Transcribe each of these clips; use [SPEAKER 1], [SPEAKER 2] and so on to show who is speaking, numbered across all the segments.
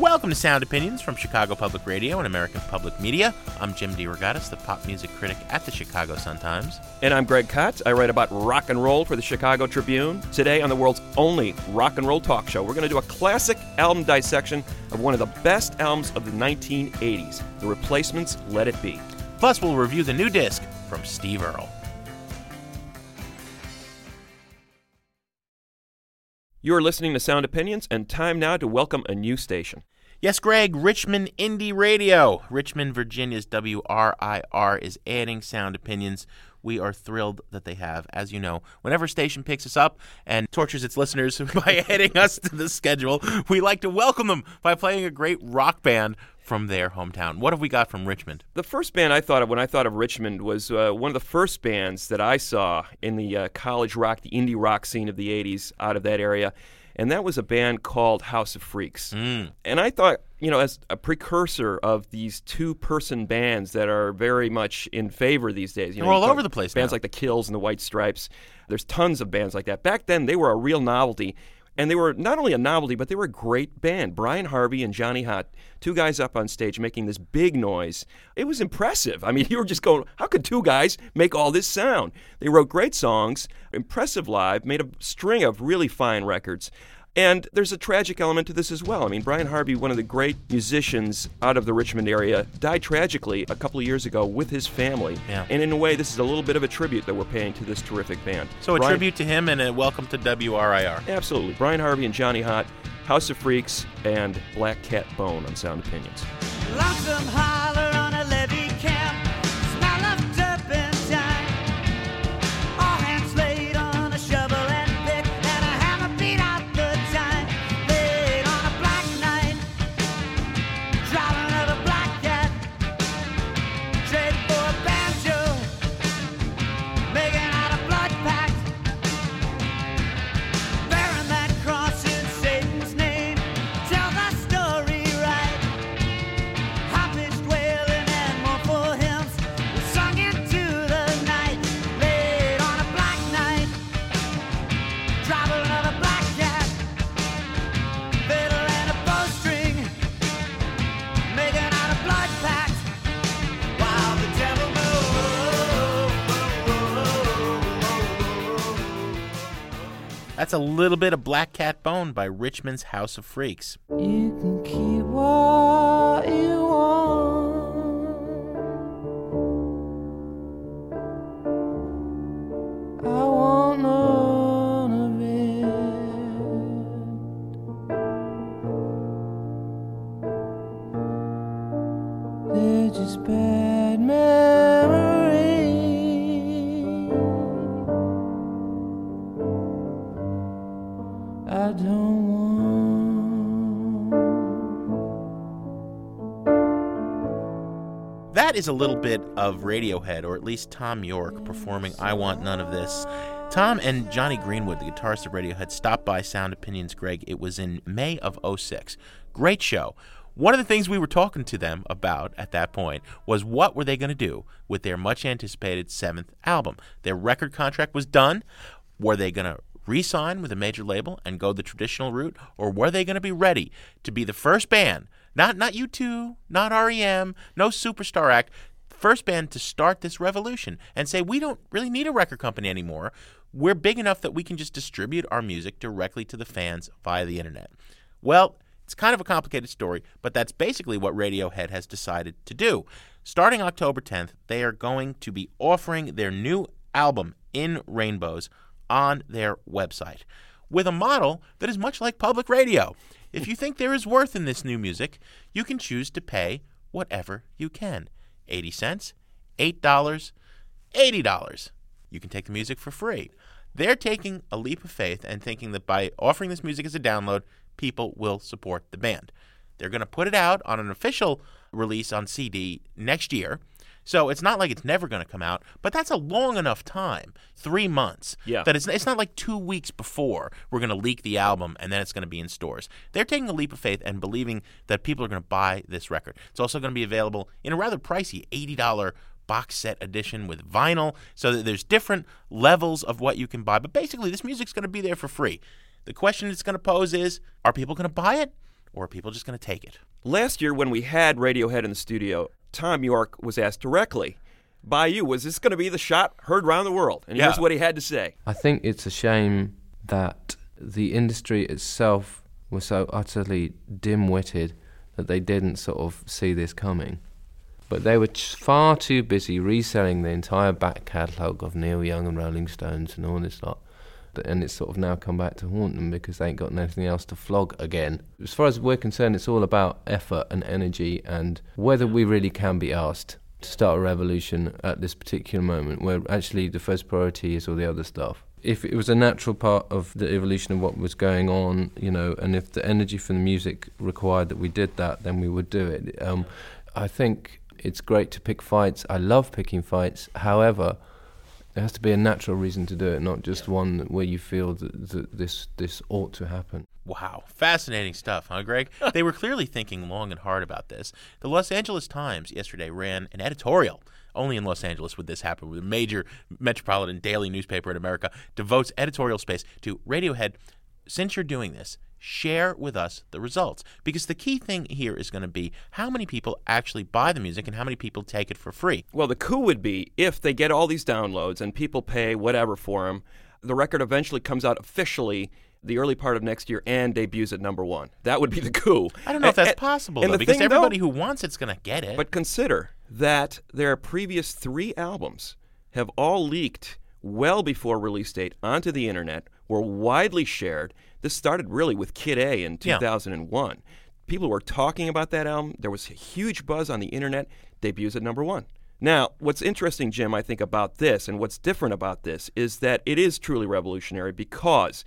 [SPEAKER 1] Welcome to Sound Opinions from Chicago Public Radio and American Public Media. I'm Jim DeRogatis, the pop music critic at the Chicago Sun-Times.
[SPEAKER 2] And I'm Greg Kot. I write about rock and roll for the Chicago Tribune. Today on the world's only rock and roll talk show, we're going to do a classic album dissection of one of the best albums of the 1980s, The Replacements' Let It Be.
[SPEAKER 1] Plus, we'll review the new disc from Steve Earle.
[SPEAKER 2] You're listening to Sound Opinions, and time now to welcome a new station.
[SPEAKER 1] Yes, Greg, Richmond Indie Radio. Richmond, Virginia's WRIR is adding sound opinions. We are thrilled that they have. As you know, whenever station picks us up and tortures its listeners by adding us to the schedule, we like to welcome them by playing a great rock band from their hometown. What have we got from Richmond?
[SPEAKER 2] The first band I thought of when I thought of Richmond was uh, one of the first bands that I saw in the uh, college rock, the indie rock scene of the 80s out of that area. And that was a band called House of Freaks.
[SPEAKER 1] Mm.
[SPEAKER 2] And I thought, you know, as a precursor of these two person bands that are very much in favor these days. You
[SPEAKER 1] They're
[SPEAKER 2] know,
[SPEAKER 1] all over the place
[SPEAKER 2] Bands
[SPEAKER 1] now.
[SPEAKER 2] like the Kills and the White Stripes. There's tons of bands like that. Back then, they were a real novelty. And they were not only a novelty, but they were a great band. Brian Harvey and Johnny Hott, two guys up on stage making this big noise. It was impressive. I mean, you were just going, how could two guys make all this sound? They wrote great songs, impressive live, made a string of really fine records. And there's a tragic element to this as well. I mean, Brian Harvey, one of the great musicians out of the Richmond area, died tragically a couple of years ago with his family.
[SPEAKER 1] Yeah.
[SPEAKER 2] And in a way, this is a little bit of a tribute that we're paying to this terrific band.
[SPEAKER 1] So, a
[SPEAKER 2] Brian-
[SPEAKER 1] tribute to him and a welcome to WRIR.
[SPEAKER 2] Absolutely. Brian Harvey and Johnny Hott, House of Freaks, and Black Cat Bone on Sound Opinions.
[SPEAKER 1] That's a little bit of Black Cat Bone by Richmond's House of Freaks.
[SPEAKER 3] You can keep what you want. I want none of it. They're just bad memories.
[SPEAKER 1] That is a little bit of Radiohead, or at least Thom Yorke, performing I Want None of This. Tom and Jonny Greenwood, the guitarist of Radiohead, stopped by Sound Opinions, Greg. It was in May of 06. Great show. One of the things we were talking to them about at that point was what were they going to do with their much anticipated seventh album? Their record contract was done. Were they going to re sign with a major label and go the traditional route, or were they going to be ready to be the first band? Not not U2, not REM, no superstar act. First band to start this revolution and say we don't really need a record company anymore. We're big enough that we can just distribute our music directly to the fans via the internet. Well, it's kind of a complicated story, but that's basically what Radiohead has decided to do. Starting October 10th, they are going to be offering their new album, In Rainbows, on their website with a model that is much like public radio. If you think there is worth in this new music, you can choose to pay whatever you can 80 cents, $8, $80. You can take the music for free. They're taking a leap of faith and thinking that by offering this music as a download, people will support the band. They're going to put it out on an official release on CD next year. So it's not like it's never going to come out, but that's a long enough time, three months.
[SPEAKER 2] Yeah.
[SPEAKER 1] That it's it's not like two weeks before we're going to leak the album and then it's going to be in stores. They're taking a leap of faith and believing that people are going to buy this record. It's also going to be available in a rather pricey eighty dollar box set edition with vinyl, so that there's different levels of what you can buy. But basically, this music's going to be there for free. The question it's going to pose is: Are people going to buy it, or are people just going to take it?
[SPEAKER 2] Last year, when we had Radiohead in the studio, Thom Yorke was asked directly by you, was this going to be the shot heard around the world? And
[SPEAKER 1] Yeah.
[SPEAKER 2] here's what he had to say.
[SPEAKER 4] I think it's a shame that the industry itself was so utterly dim-witted that they didn't sort of see this coming. But they were far too busy reselling the entire back catalogue of Neil Young and Rolling Stones and all this lot. And it's sort of now come back to haunt them because they ain't got anything else to flog again. As far as we're concerned, it's all about effort and energy and whether we really can be asked to start a revolution at this particular moment where actually the first priority is all the other stuff. If it was a natural part of the evolution of what was going on, you know, and if the energy from the music required that we did that, then we would do it. Um, I think it's great to pick fights. I love picking fights. However, there has to be a natural reason to do it, not just one where you feel that, that this this ought to happen.
[SPEAKER 1] Wow, fascinating stuff, huh, Greg? they were clearly thinking long and hard about this. The Los Angeles Times yesterday ran an editorial. Only in Los Angeles would this happen, where a major metropolitan daily newspaper in America devotes editorial space to Radiohead. Since you're doing this, share with us the results. Because the key thing here is going to be how many people actually buy the music and how many people take it for free.
[SPEAKER 2] Well, the coup would be if they get all these downloads and people pay whatever for them, the record eventually comes out officially the early part of next year and debuts at number one. That would be the coup.
[SPEAKER 1] I don't know if that's
[SPEAKER 2] and-
[SPEAKER 1] possible,
[SPEAKER 2] and
[SPEAKER 1] though,
[SPEAKER 2] the
[SPEAKER 1] because
[SPEAKER 2] thing, though-
[SPEAKER 1] everybody who wants it's going to get it.
[SPEAKER 2] But consider that their previous three albums have all leaked well before release date onto the internet, were widely shared. This started really with Kid A in
[SPEAKER 1] Yeah.
[SPEAKER 2] 2001. People were talking about that album. There was a huge buzz on the internet. Debuts at number one. Now, what's interesting, Jim, I think, about this and what's different about this is that it is truly revolutionary because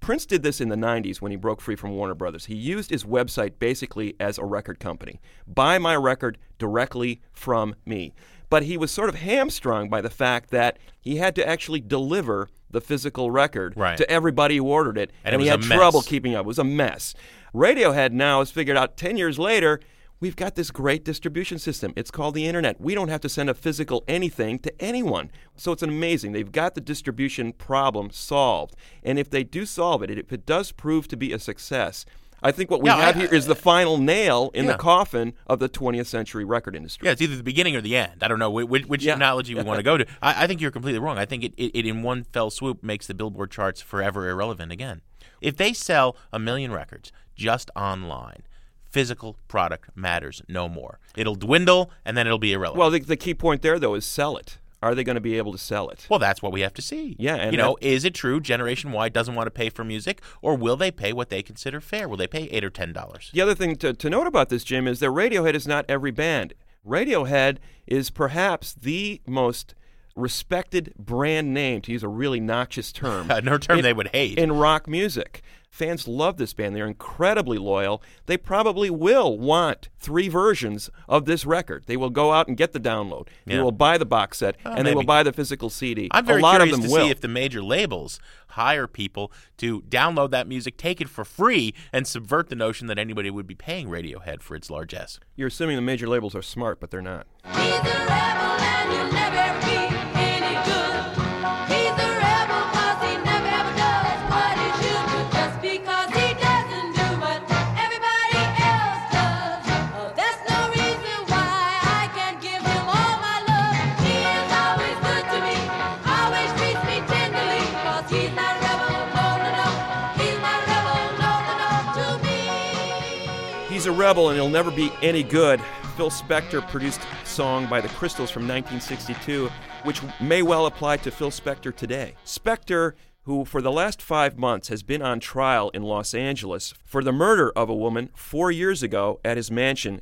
[SPEAKER 2] Prince did this in the 90s when he broke free from Warner Brothers. He used his website basically as a record company. Buy my record directly from me. But he was sort of hamstrung by the fact that he had to actually deliver the physical record
[SPEAKER 1] Right.
[SPEAKER 2] to everybody who ordered it,
[SPEAKER 1] And it
[SPEAKER 2] he had trouble keeping up. It was a mess. Radiohead now has figured out 10 years later we've got this great distribution system. It's called the internet. We don't have to send a physical anything to anyone. So it's amazing. They've got the distribution problem solved. And if they do solve it, if it does prove to be a success, I think what we
[SPEAKER 1] Yeah,
[SPEAKER 2] have
[SPEAKER 1] I-
[SPEAKER 2] here is the final nail in
[SPEAKER 1] Yeah.
[SPEAKER 2] the coffin of the 20th century record industry.
[SPEAKER 1] Yeah, it's either the beginning or the end. I don't know which, which
[SPEAKER 2] Yeah.
[SPEAKER 1] analogy we want to go to. I, I think you're completely wrong. I think it, it, it, in one fell swoop, makes the Billboard charts forever irrelevant again. If they sell a million records just online, physical product matters no more. It'll dwindle and then it'll be irrelevant.
[SPEAKER 2] Well, the, the key point there, though, is sell it. Are they going to be able to sell it?
[SPEAKER 1] Well, that's what we have to see.
[SPEAKER 2] Yeah, and
[SPEAKER 1] you know, is it true Generation Y doesn't want to pay for music, or will they pay what they consider fair? Will they pay eight or ten dollars?
[SPEAKER 2] The other thing to, to note about this, Jim, is that Radiohead is not every band. Radiohead is perhaps the most respected brand name, to use a really noxious term.
[SPEAKER 1] No term
[SPEAKER 2] in-
[SPEAKER 1] they would hate.
[SPEAKER 2] In rock music. Fans love this band. They're incredibly loyal. They probably will want three versions of this record. They will go out and get the download. They will buy the box set,
[SPEAKER 1] Oh,
[SPEAKER 2] and they will buy the physical CD.
[SPEAKER 1] I'm very
[SPEAKER 2] a lot
[SPEAKER 1] curious
[SPEAKER 2] of them
[SPEAKER 1] to
[SPEAKER 2] will.
[SPEAKER 1] see if the major labels hire people to download that music, take it for free, and subvert the notion that anybody would be paying Radiohead for its largesse.
[SPEAKER 2] You're assuming the major labels are smart, but they're not.
[SPEAKER 5] Rebel and he'll never be any good.
[SPEAKER 2] Phil Spector produced a song by the Crystals from 1962, which may well apply to Phil Spector today. Spector, who for the last five months has been on trial in Los Angeles for the murder of a woman four years ago at his mansion.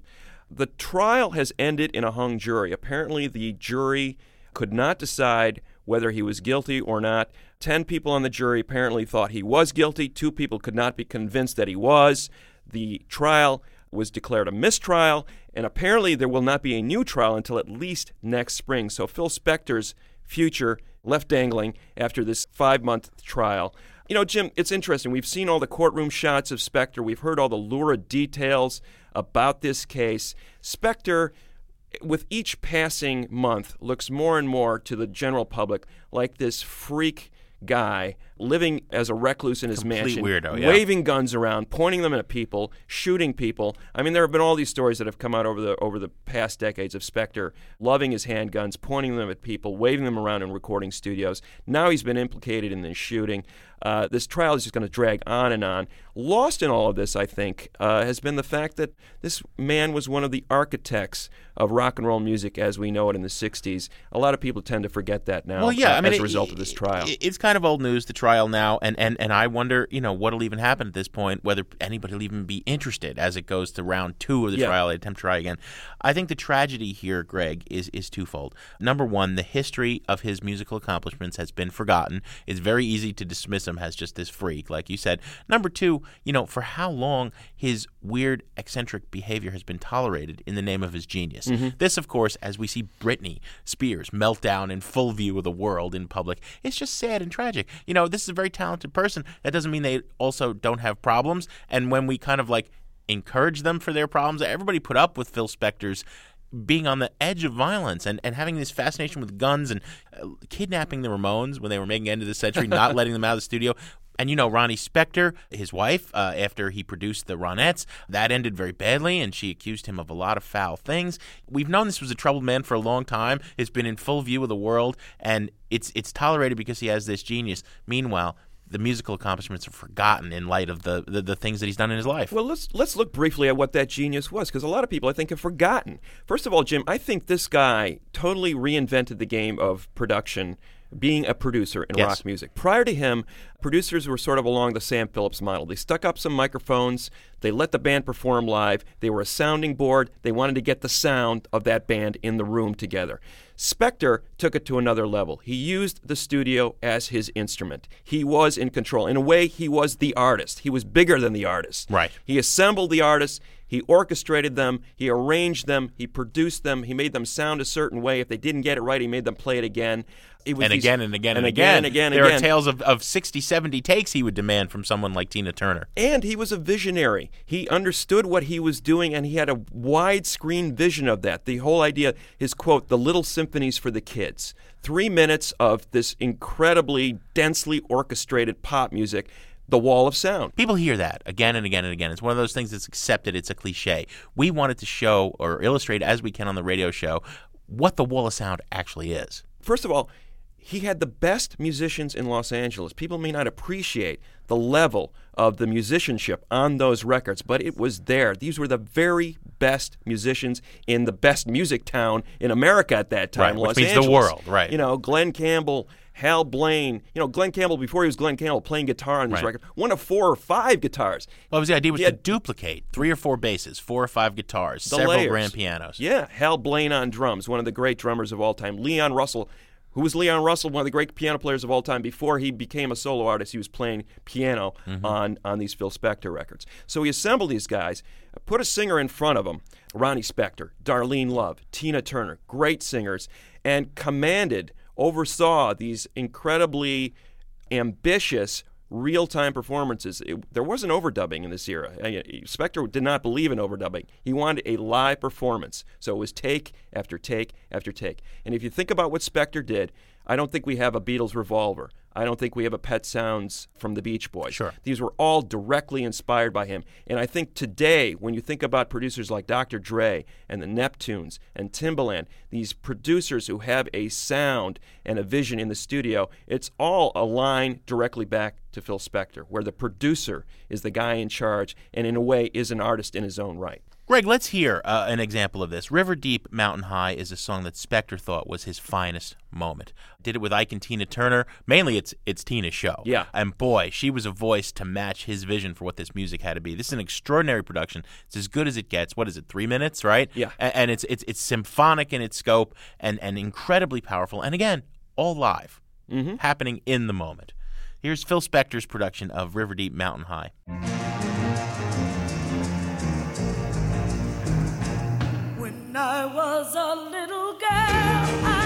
[SPEAKER 2] The trial has ended in a hung jury. Apparently, the jury could not decide whether he was guilty or not. Ten people on the jury apparently thought he was guilty. Two people could not be convinced that he was. The trial was declared a mistrial, and apparently there will not be a new trial until at least next spring. So Phil Spector's future left dangling after this five month trial. You know, Jim, it's interesting. We've seen all the courtroom shots of Spector, we've heard all the lurid details about this case. Spector, with each passing month, looks more and more to the general public like this freak guy living as a recluse in his
[SPEAKER 1] Complete
[SPEAKER 2] mansion,
[SPEAKER 1] weirdo, yeah.
[SPEAKER 2] waving guns around, pointing them at people, shooting people. I mean, there have been all these stories that have come out over the over the past decades of Spector loving his handguns, pointing them at people, waving them around in recording studios. Now he's been implicated in this shooting. Uh, this trial is just going to drag on and on. Lost in all of this, I think, uh, has been the fact that this man was one of the architects of rock and roll music as we know it in the '60s. A lot of people tend to forget that now.
[SPEAKER 1] Well, yeah,
[SPEAKER 2] uh,
[SPEAKER 1] I mean,
[SPEAKER 2] as a
[SPEAKER 1] it-
[SPEAKER 2] result of this trial.
[SPEAKER 1] it- it's kind of old news. The trial now, and and and I wonder, you know, what'll even happen at this point. Whether anybody will even be interested as it goes to round two of the
[SPEAKER 2] Yeah.
[SPEAKER 1] trial, they attempt to try again. I think the tragedy here, Greg, is is twofold. Number one, the history of his musical accomplishments has been forgotten. It's very easy to dismiss him as just this freak, like you said. Number two, you know, for how long his weird, eccentric behavior has been tolerated in the name of his genius. Mm-hmm. This, of course, as we see Britney Spears melt down in full view of the world in public, it's just sad and tragic. You know, this is a very talented person. That doesn't mean they also don't have problems. And when we kind of like encourage them for their problems, everybody put up with Phil Spector's being on the edge of violence and, and having this fascination with guns and uh, kidnapping the Ramones when they were making end of the century, not letting them out of the studio. And you know, Ronnie Spector, his wife, uh, after he produced the Ronettes, that ended very badly, and she accused him of a lot of foul things. We've known this was a troubled man for a long time. It's been in full view of the world, and it's it's tolerated because he has this genius. Meanwhile, the musical accomplishments are forgotten in light of the, the, the things that he's done in his life.
[SPEAKER 2] Well, let's let's look briefly at what that genius was, because a lot of people I think have forgotten. First of all, Jim, I think this guy totally reinvented the game of production, being a producer in
[SPEAKER 1] Yes.
[SPEAKER 2] rock music. Prior to him, producers were sort of along the Sam Phillips model. They stuck up some microphones, they let the band perform live. They were a sounding board. They wanted to get the sound of that band in the room together. Spector took it to another level. He used the studio as his instrument. He was in control. In a way, he was the artist. He was bigger than the artist.
[SPEAKER 1] Right.
[SPEAKER 2] He assembled the artists, he orchestrated them, he arranged them, he produced them, he made them sound a certain way. If they didn't get it right, he made them play it again. It was
[SPEAKER 1] and
[SPEAKER 2] these-
[SPEAKER 1] again and again and,
[SPEAKER 2] and again and again.
[SPEAKER 1] There
[SPEAKER 2] again.
[SPEAKER 1] are tales of, of 60, 70 takes he would demand from someone like Tina Turner.
[SPEAKER 2] And he was a visionary. He understood what he was doing and he had a widescreen vision of that. The whole idea, his quote, the little symphonies for the kids. Three minutes of this incredibly densely orchestrated pop music, the wall of sound.
[SPEAKER 1] People hear that again and again and again. It's one of those things that's accepted. It's a cliche. We wanted to show or illustrate as we can on the radio show what the wall of sound actually is.
[SPEAKER 2] First of all, he had the best musicians in Los Angeles. People may not appreciate the level of the musicianship on those records, but it was there. These were the very best musicians in the best music town in America at that time,
[SPEAKER 1] Right, which
[SPEAKER 2] Los
[SPEAKER 1] means the world, right.
[SPEAKER 2] You know, Glen Campbell, Hal Blaine. You know, Glen Campbell before he was Glen Campbell playing guitar on this
[SPEAKER 1] Right.
[SPEAKER 2] record, one of four or five guitars.
[SPEAKER 1] Well, was the idea was
[SPEAKER 2] He
[SPEAKER 1] to
[SPEAKER 2] had-
[SPEAKER 1] duplicate three or four basses, four or five guitars, several
[SPEAKER 2] layers.
[SPEAKER 1] grand pianos.
[SPEAKER 2] Yeah, Hal Blaine on drums, one of the great drummers of all time. Leon Russell, who was Leon Russell, one of the great piano players of all time. Before he became a solo artist, he was playing piano mm-hmm. on, on these Phil Spector records. So he assembled these guys, put a singer in front of him, Ronnie Spector, Darlene Love, Tina Turner, great singers, and commanded, oversaw these incredibly ambitious real-time performances. It, there wasn't overdubbing in this era. Uh, Spector did not believe in overdubbing. He wanted a live performance. So it was take after take after take. And if you think about what Spector did, I don't think we have a Beatles revolver. I don't think we have a Pet Sounds from the Beach Boys.
[SPEAKER 1] Sure.
[SPEAKER 2] These were all directly inspired by him. And I think today, when you think about producers like Dr. Dre and the Neptunes and Timbaland, these producers who have a sound and a vision in the studio, it's all aligned directly back to Phil Spector, where the producer is the guy in charge and, in a way, is an artist in his own right.
[SPEAKER 1] Greg, let's hear uh, an example of this. River Deep, Mountain High is a song that Spector thought was his finest moment. Did it with Ike and Tina Turner. Mainly it's it's Tina's show.
[SPEAKER 2] Yeah.
[SPEAKER 1] And boy, she was a voice to match his vision for what this music had to be. This is an extraordinary production. It's as good as it gets. What is it, three minutes, right?
[SPEAKER 2] Yeah.
[SPEAKER 1] And it's it's it's symphonic in its scope and, and incredibly powerful. And again, all live. Mm-hmm. Happening in the moment. Here's Phil Spector's production of River Deep Mountain High.
[SPEAKER 3] I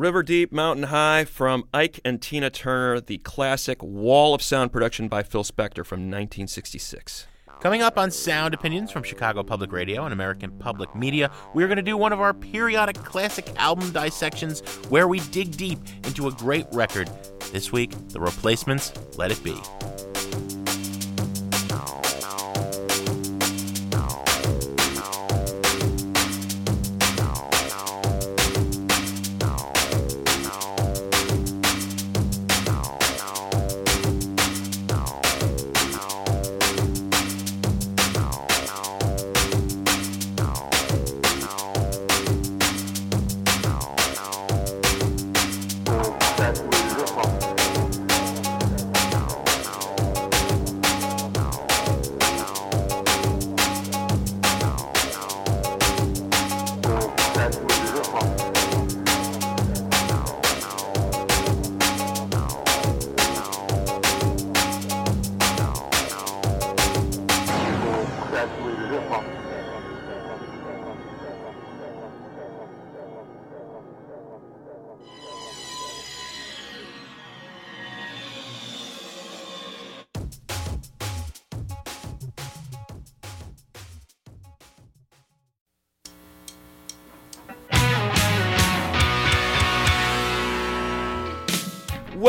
[SPEAKER 3] River Deep, Mountain High
[SPEAKER 2] from Ike and Tina Turner, the classic Wall of Sound production by Phil Spector from 1966.
[SPEAKER 1] Coming up on Sound Opinions from Chicago Public Radio and American Public Media, we're going to do one of our periodic classic album dissections where we dig deep into a great record. This week, The Replacements, Let It Be.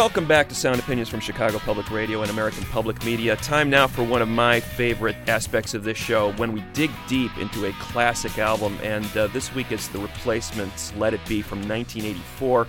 [SPEAKER 2] Welcome back to Sound Opinions from Chicago Public Radio and American Public Media. Time now for one of my favorite aspects of this show when we dig deep into a classic album, and uh, this week it's The Replacements' Let It Be from 1984.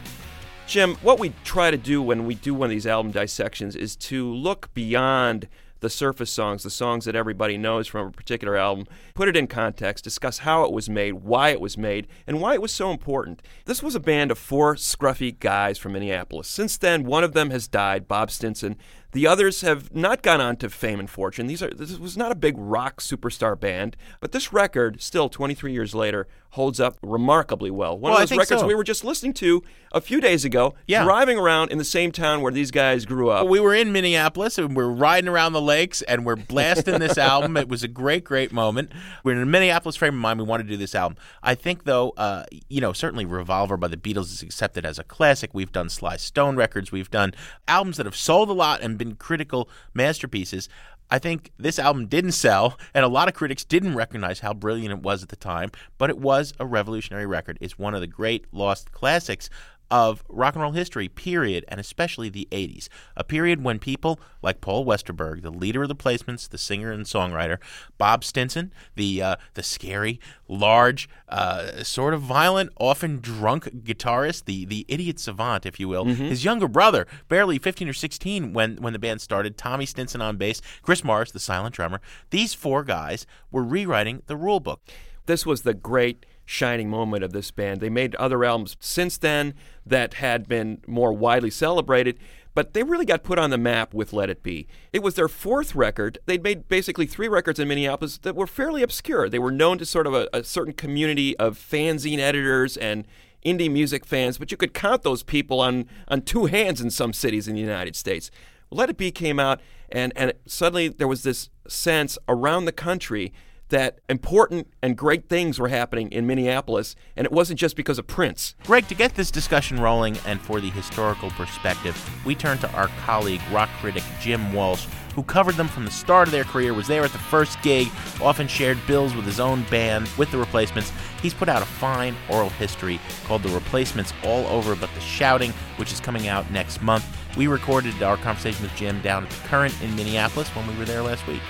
[SPEAKER 2] Jim, what we try to do when we do one of these album dissections is to look beyond the surface songs, the songs that everybody knows from a particular album, put it in context, discuss how it was made, why it was made, and why it was so important. This was a band of four scruffy guys from Minneapolis. Since then, one of them has died, Bob Stinson. The others have not gone on to fame and fortune. These are this was not a big rock superstar band, but this record, still 23 years later, holds up remarkably well. One
[SPEAKER 1] Well,
[SPEAKER 2] of those records
[SPEAKER 1] so.
[SPEAKER 2] we were just listening to a few days ago,
[SPEAKER 1] Yeah.
[SPEAKER 2] driving around in the same town where these guys grew up.
[SPEAKER 1] We were in Minneapolis and we're riding around the lakes and we're blasting this album. It was a great, great moment. We're in a Minneapolis frame of mind. We want to do this album. I think, though, uh, you know, certainly Revolver by the Beatles is accepted as a classic. We've done Sly Stone records. We've done albums that have sold a lot and been critical masterpieces. I think this album didn't sell, and a lot of critics didn't recognize how brilliant it was at the time, but it was a revolutionary record. It's one of the great lost classics of rock and roll history, period, and especially the 80s. A period when people like Paul Westerberg, the leader of the placements, the singer and songwriter, Bob Stinson, the uh, the scary, large, uh, sort of violent, often drunk guitarist, the the idiot savant, if you will, his younger brother, barely 15 or 16 when, when the band started, Tommy Stinson on bass, Chris Mars, the silent drummer. These four guys were rewriting the rule book.
[SPEAKER 2] this was the great shining moment of this band. They made other albums since then that had been more widely celebrated, but they really got put on the map with Let It Be. It was their fourth record. They'd made basically three records in Minneapolis that were fairly obscure. They were known to sort of a, a certain community of fanzine editors and indie music fans, but you could count those people on, on two hands in some cities in the United States. Let It Be came out, and, and suddenly there was this sense around the country that important and great things were happening in Minneapolis, and it wasn't just because of Prince.
[SPEAKER 1] Greg, to get this discussion rolling and for the historical perspective, we turn to our colleague, rock critic Jim Walsh, who covered them from the start of their career, was there at the first gig, often shared bills with his own band, with the replacements. He's put out a fine oral history called The Replacements All Over But the Shouting, which is coming out next month. We recorded our conversation with Jim down at the Current in Minneapolis when we were there last week.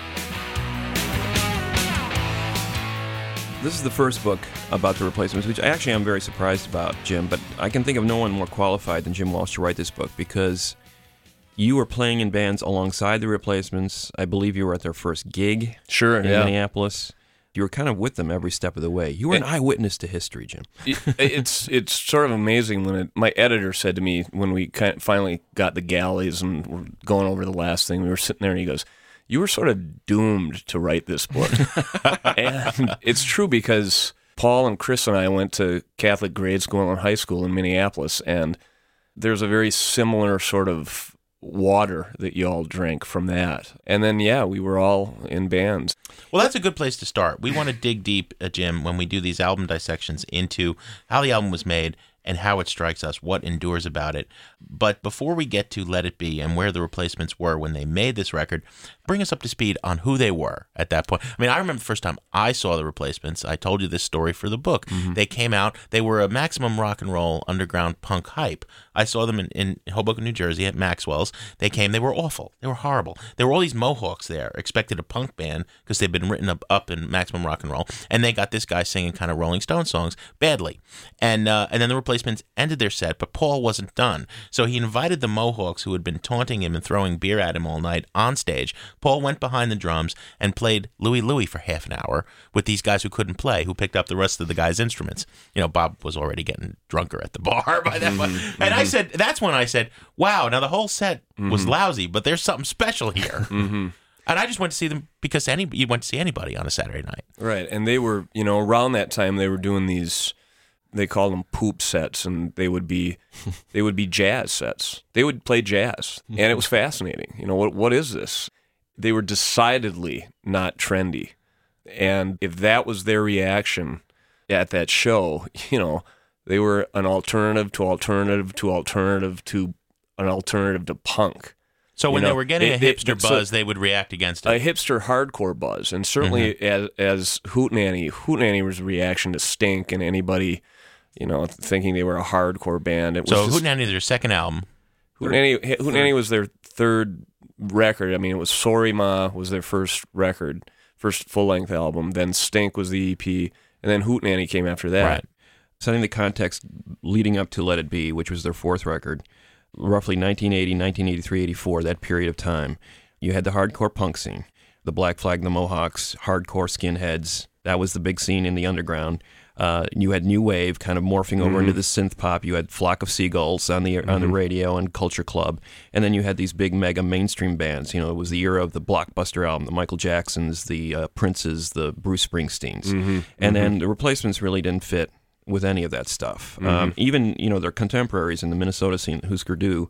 [SPEAKER 2] This is the first book about the replacements, which I actually am very surprised about, Jim, but I can think of no one more qualified than Jim Walsh to write this book because you were playing in bands alongside the replacements. I believe you were at their first gig
[SPEAKER 6] Sure,
[SPEAKER 2] in
[SPEAKER 6] yeah.
[SPEAKER 2] Minneapolis. You were kind of with them every step of the way. You were an eyewitness to history, Jim.
[SPEAKER 6] It's it's sort of amazing when it, my editor said to me when we kind of finally got the galleys and were going over the last thing, we were sitting there and he goes, "You were sort of doomed to write this book," and it's true because Paul and Chris and I went to Catholic grade school and high school in Minneapolis, and there's a very similar sort of water that you all drank from that. And then yeah, we were all in bands.
[SPEAKER 1] Well, that's a good place to start. We want to dig deep, uh, Jim, when we do these album dissections into how the album was made and how it strikes us, what endures about it. But before we get to Let It Be and where the replacements were when they made this record, bring us up to speed on who they were at that point. I mean, I remember the first time I saw the replacements. I told you this story for the book. They came out, they were a maximum rock and roll underground punk hype. I saw them in, in Hoboken, New Jersey at Maxwell's. They came, they were awful. They were horrible. There were all these Mohawks there, expected a punk band because they'd been written up, up in maximum rock and roll. And they got this guy singing kind of Rolling Stone songs badly. And, uh, and then the replacements ended their set, but Paul wasn't done. So he invited the Mohawks who had been taunting him and throwing beer at him all night on stage. Paul went behind the drums and played Louie Louie for half an hour with these guys who couldn't play, who picked up the rest of the guys' instruments. You know, Bob was already getting drunker at the bar by that point. Mm-hmm. And I mm-hmm. said, that's when I said, wow, now the whole set was mm-hmm. lousy, but there's something special here. And I just went to see them because any you went to see anybody on a Saturday night.
[SPEAKER 6] Right, and they were, you know, around that time they were doing these. They called them poop sets, and they would be, they would be jazz sets. They would play jazz, and it was fascinating. You know, what what is this? They were decidedly not trendy, and if that was their reaction at that show, you know, they were an alternative to alternative to alternative to an alternative to punk.
[SPEAKER 1] So when
[SPEAKER 6] You
[SPEAKER 1] they were getting
[SPEAKER 6] they-
[SPEAKER 1] a
[SPEAKER 6] they-
[SPEAKER 1] hipster
[SPEAKER 6] so-
[SPEAKER 1] buzz, they would react against it.
[SPEAKER 6] a hipster hardcore buzz, and certainly
[SPEAKER 1] Mm-hmm.
[SPEAKER 6] as as Hootenanny, Hootenanny was a reaction to Stink and anybody, you know, thinking they were a hardcore band. It was
[SPEAKER 1] so
[SPEAKER 6] just,
[SPEAKER 1] Hootenanny is their second album.
[SPEAKER 6] Hootenanny, Hootenanny was their third record. I mean, it was Sorry Ma was their first record, first full length album. Then Stink was the EP, and then Hootenanny came after that.
[SPEAKER 1] Right.
[SPEAKER 2] setting the context leading up to Let It Be, which was their fourth record, roughly 1980, 1983, 84, that period of time, you had the hardcore punk scene, the Black Flag, the Mohawks, hardcore skinheads. That was the big scene in the underground. Uh, you had new wave kind of morphing over into the synth pop. You had Flock of Seagulls on the on the radio and Culture Club, and then you had these big mega mainstream bands. You know, it was the era of the blockbuster album, the Michael Jacksons, the uh, Princes, the Bruce Springsteens, and then the replacements really didn't fit with any of that stuff. Um, even you know their contemporaries in the Minnesota scene, Husker Du,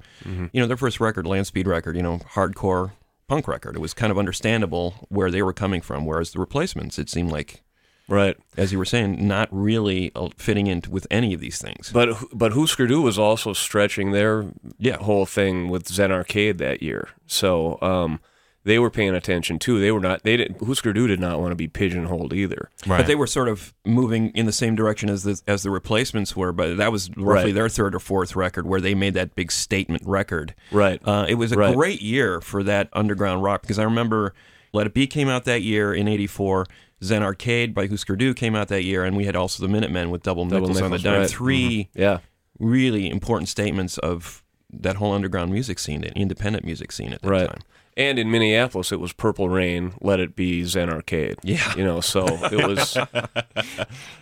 [SPEAKER 2] you know their first record, Land Speed record, you know hardcore punk record. It was kind of understandable where they were coming from. Whereas the replacements, it seemed like,
[SPEAKER 6] Right.
[SPEAKER 2] as you were saying, not really uh, fitting in with any of these things.
[SPEAKER 6] But but Husker Du was also stretching their
[SPEAKER 2] Yeah.
[SPEAKER 6] whole thing with Zen Arcade that year, so um, they were paying attention too. They were not. They did. Husker Du did not want to be pigeonholed either.
[SPEAKER 1] Right.
[SPEAKER 2] But they were sort of moving in the same direction as the as the replacements were. But that was roughly
[SPEAKER 6] Right.
[SPEAKER 2] their third or fourth record where they made that big statement record.
[SPEAKER 6] Right.
[SPEAKER 2] Uh, it was a
[SPEAKER 6] Right.
[SPEAKER 2] great year for that underground rock because I remember Let It Be came out that year in '84. Zen Arcade by Husker Du came out that year, and we had also the Minutemen with Double,
[SPEAKER 6] Double
[SPEAKER 2] Nickels, on the dime.
[SPEAKER 6] right. Mm-hmm.
[SPEAKER 2] 3
[SPEAKER 6] Yeah.
[SPEAKER 2] really important statements of that whole underground music scene, the independent music scene at that
[SPEAKER 6] Right.
[SPEAKER 2] time.
[SPEAKER 6] And in Minneapolis, it was Purple Rain, Let It Be, Zen Arcade.
[SPEAKER 2] Yeah.
[SPEAKER 6] You know, so it was.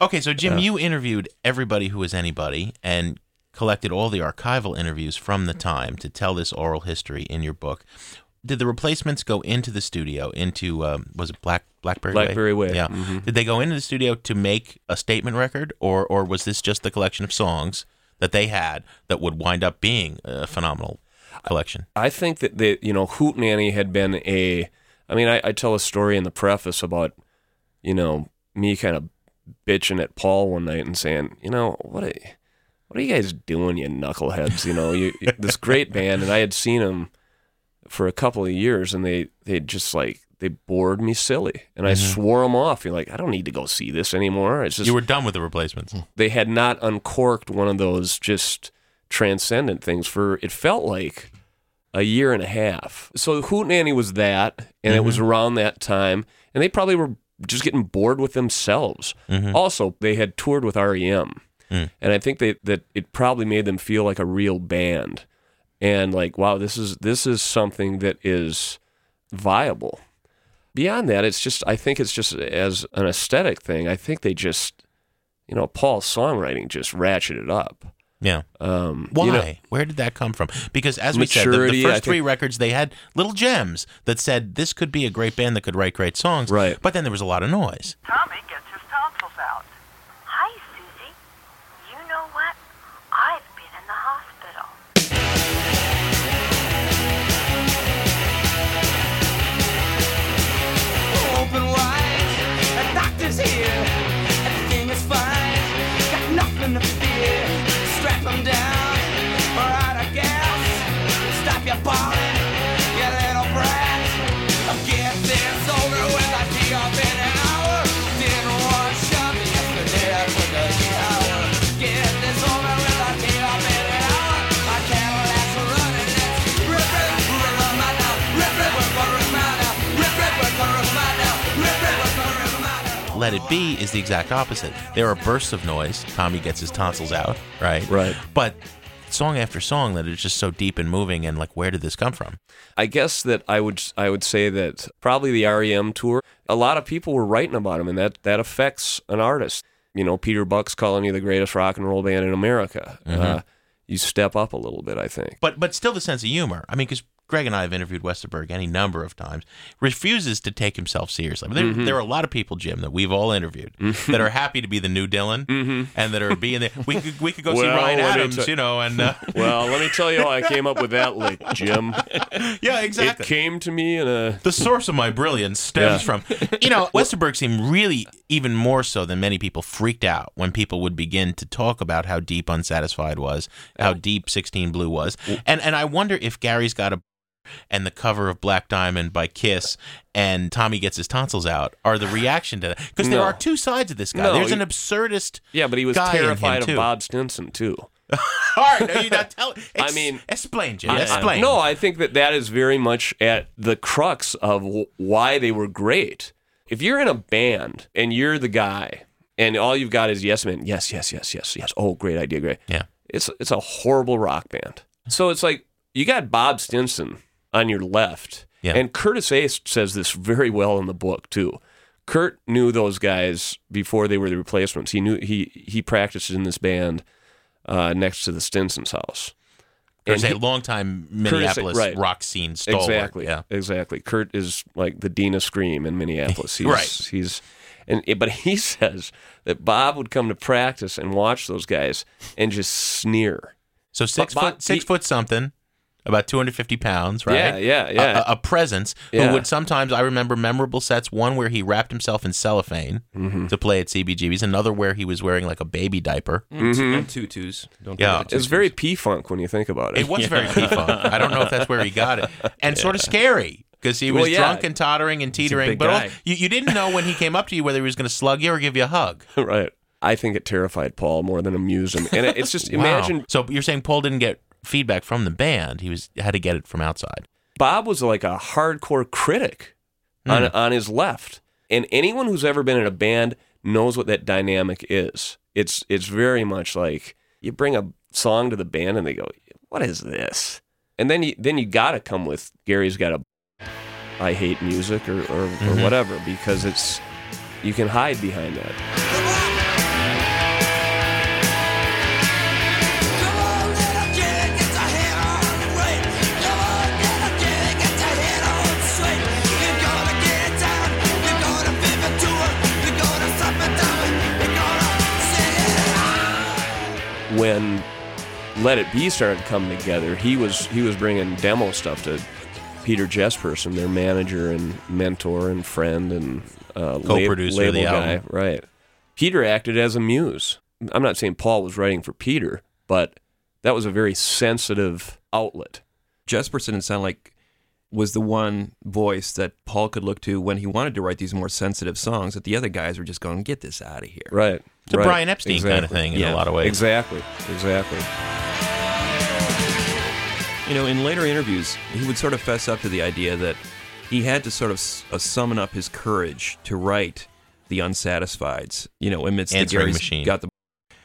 [SPEAKER 1] Okay, so Jim, you interviewed everybody who was anybody and collected all the archival interviews from the time to tell this oral history in your book. Did the replacements go into the studio? Into um, was it Black Blackberry
[SPEAKER 6] Blackberry Way,
[SPEAKER 1] Yeah.
[SPEAKER 6] mhm.
[SPEAKER 1] Did they go into the studio to make a statement record, or or was this just the collection of songs that they had that would wind up being a phenomenal collection?
[SPEAKER 6] I think that they, you know, Hootenanny had been a. I mean, I, I tell a story in the preface about, you know, me kind of bitching at Paul one night and saying, you know, what are, what are you guys doing, you knuckleheads? You know, you this great band, and I had seen them for a couple of years, and they they just like they bored me silly, and I mm-hmm. swore them off. You're like, I don't need to go see this anymore. It's just
[SPEAKER 1] You were done with the replacements. Mm.
[SPEAKER 6] they had not uncorked one of those just transcendent things for it felt like a year and a half. So Hootenanny was that, and it was mm-hmm. around that time, and they probably were just getting bored with themselves. Mm-hmm. Also, they had toured with REM, mm. and I think they, that it probably made them feel like a real band, and like, wow, this is this is something that is viable. Beyond that, it's just I think it's just as an aesthetic thing. I think they just you know, Paul's songwriting just ratcheted up.
[SPEAKER 1] Yeah.
[SPEAKER 6] Um,
[SPEAKER 1] Why?
[SPEAKER 6] You know,
[SPEAKER 1] Where did that come from? Because as we said, the, the first
[SPEAKER 6] think-
[SPEAKER 1] three records they had little gems that said this could be a great band that could write great songs.
[SPEAKER 6] Right.
[SPEAKER 1] But then there was a lot of noise.
[SPEAKER 7] Tommy gets his tonsils out.
[SPEAKER 3] Open wide,
[SPEAKER 1] Let It Be is the exact opposite. There are bursts of noise. Tommy gets his tonsils out, right?
[SPEAKER 6] Right.
[SPEAKER 1] But song after song that is just so deep and moving, and like, where did this come from?
[SPEAKER 6] I guess that I would I would say that probably the REM tour. A lot of people were writing about him, and that that affects an artist. You know, Peter Buck's calling you the greatest rock and roll band in America. Uh, you step up a little bit, I think.
[SPEAKER 1] But but still the sense of humor. I mean, because Greg and I have interviewed Westerberg any number of times, refuses to take himself seriously. I mean, there, mm-hmm. there are a lot of people, Jim, that we've all interviewed mm-hmm. that are happy to be the new Dylan mm-hmm. and that are being there. We could we could go see Ryan Adams,
[SPEAKER 6] tell-
[SPEAKER 1] you know, and uh,
[SPEAKER 6] Well, let me tell you how I came up with that lick, Jim.
[SPEAKER 1] yeah, exactly.
[SPEAKER 6] It came to me in a
[SPEAKER 1] the source of my brilliance stems
[SPEAKER 6] Yeah.
[SPEAKER 1] from you know westerberg seemed really even more so than many people freaked out when people would begin to talk about how deep unsatisfied was how deep 16 blue was and and i wonder if gary's got a and the cover of Black Diamond by Kiss and Tommy gets his tonsils out are the reaction to that because there
[SPEAKER 6] No.
[SPEAKER 1] are two sides of this guy.
[SPEAKER 6] No,
[SPEAKER 1] There's
[SPEAKER 6] he-
[SPEAKER 1] an absurdist
[SPEAKER 6] yeah, but he was
[SPEAKER 1] guy in him,
[SPEAKER 6] terrified of
[SPEAKER 1] too.
[SPEAKER 6] Bob Stinson too.
[SPEAKER 1] All right, no, you're not telling.
[SPEAKER 6] I mean-
[SPEAKER 1] explain, Jim.
[SPEAKER 6] I-
[SPEAKER 1] Explain.
[SPEAKER 6] no, I think that that is very much at the crux of w- why they were great. If you're in a band and you're the guy, and all you've got is yes men, yes, yes, yes, yes, yes. Oh, great idea, great.
[SPEAKER 1] Yeah.
[SPEAKER 6] It's it's a horrible rock band. So it's like you got Bob Stinson on your left,
[SPEAKER 1] Yeah.
[SPEAKER 6] and Curtiss A says this very well in the book too. Kurt knew those guys before they were the replacements. He knew he he practiced in this band uh, next to the Stinson's house.
[SPEAKER 1] There's a longtime
[SPEAKER 6] Curtis-
[SPEAKER 1] Minneapolis
[SPEAKER 6] right.
[SPEAKER 1] rock scene stalwart.
[SPEAKER 6] Exactly.
[SPEAKER 1] Yeah.
[SPEAKER 6] Exactly. Kurt is like the dean of scream in Minneapolis. He's,
[SPEAKER 1] Right.
[SPEAKER 6] He's and but he says that Bob would come to practice and watch those guys and just sneer.
[SPEAKER 1] So six
[SPEAKER 6] But- but
[SPEAKER 1] foot, six
[SPEAKER 6] he-
[SPEAKER 1] foot something, about 250 pounds, right?
[SPEAKER 6] Yeah, yeah, yeah.
[SPEAKER 1] A, a, a presence
[SPEAKER 6] Yeah.
[SPEAKER 1] who would sometimes, I remember memorable sets, one where he wrapped himself in cellophane
[SPEAKER 6] Mm-hmm.
[SPEAKER 1] to play at CBGB's, another where he was wearing like a baby diper.
[SPEAKER 2] And tutus. Don't
[SPEAKER 1] Yeah.
[SPEAKER 2] forget the
[SPEAKER 6] It's very P funk when you think about it.
[SPEAKER 1] It was very P-Funk. I don't know if that's where he got it. And sort of scary because he was
[SPEAKER 6] Well, yeah.
[SPEAKER 1] drunk and tottering and teetering. But all- you, you didn't know when he came up to you whether he was going to slug you or give you a hug.
[SPEAKER 6] right. I think it terrified Paul more than amused him. And it- it's just
[SPEAKER 1] Wow.
[SPEAKER 6] imagine
[SPEAKER 1] So you're saying Paul didn't get feedback from the band. He was had to get it from outside.
[SPEAKER 6] Bob was like a hardcore critic on
[SPEAKER 1] Hmm.
[SPEAKER 6] on his left, and anyone who's ever been in a band knows what that dynamic is. It's it's very much like you bring a song to the band and they go, "What is this?" And then you then you got to come with Gary's got a I hate music or or,
[SPEAKER 1] Mm-hmm.
[SPEAKER 6] or whatever because it's you can hide behind that. When Let It Be started coming together, he was he was bringing demo stuff to Peter Jesperson, their manager and mentor and friend and uh,
[SPEAKER 1] Co-producer of
[SPEAKER 6] label
[SPEAKER 1] the
[SPEAKER 6] guy.
[SPEAKER 1] album.
[SPEAKER 6] Right. Peter acted as a muse. I'm not saying Paul was writing for Peter, but that was a very sensitive outlet.
[SPEAKER 2] Jesperson sounded like was the one voice that Paul could look to when he wanted to write these more sensitive songs that the other guys were just going, get this out of here.
[SPEAKER 6] Right.
[SPEAKER 1] It's a. Brian Epstein kind of
[SPEAKER 6] Exactly.
[SPEAKER 1] thing in
[SPEAKER 2] Yeah.
[SPEAKER 1] a lot of ways.
[SPEAKER 6] Exactly. Exactly.
[SPEAKER 2] You know, in later interviews, he would sort of fess up to the idea that he had to sort of uh, summon up his courage to write the unsatisfieds. You know, amidst
[SPEAKER 1] Answering
[SPEAKER 2] the Gary's
[SPEAKER 1] machine.
[SPEAKER 2] got the.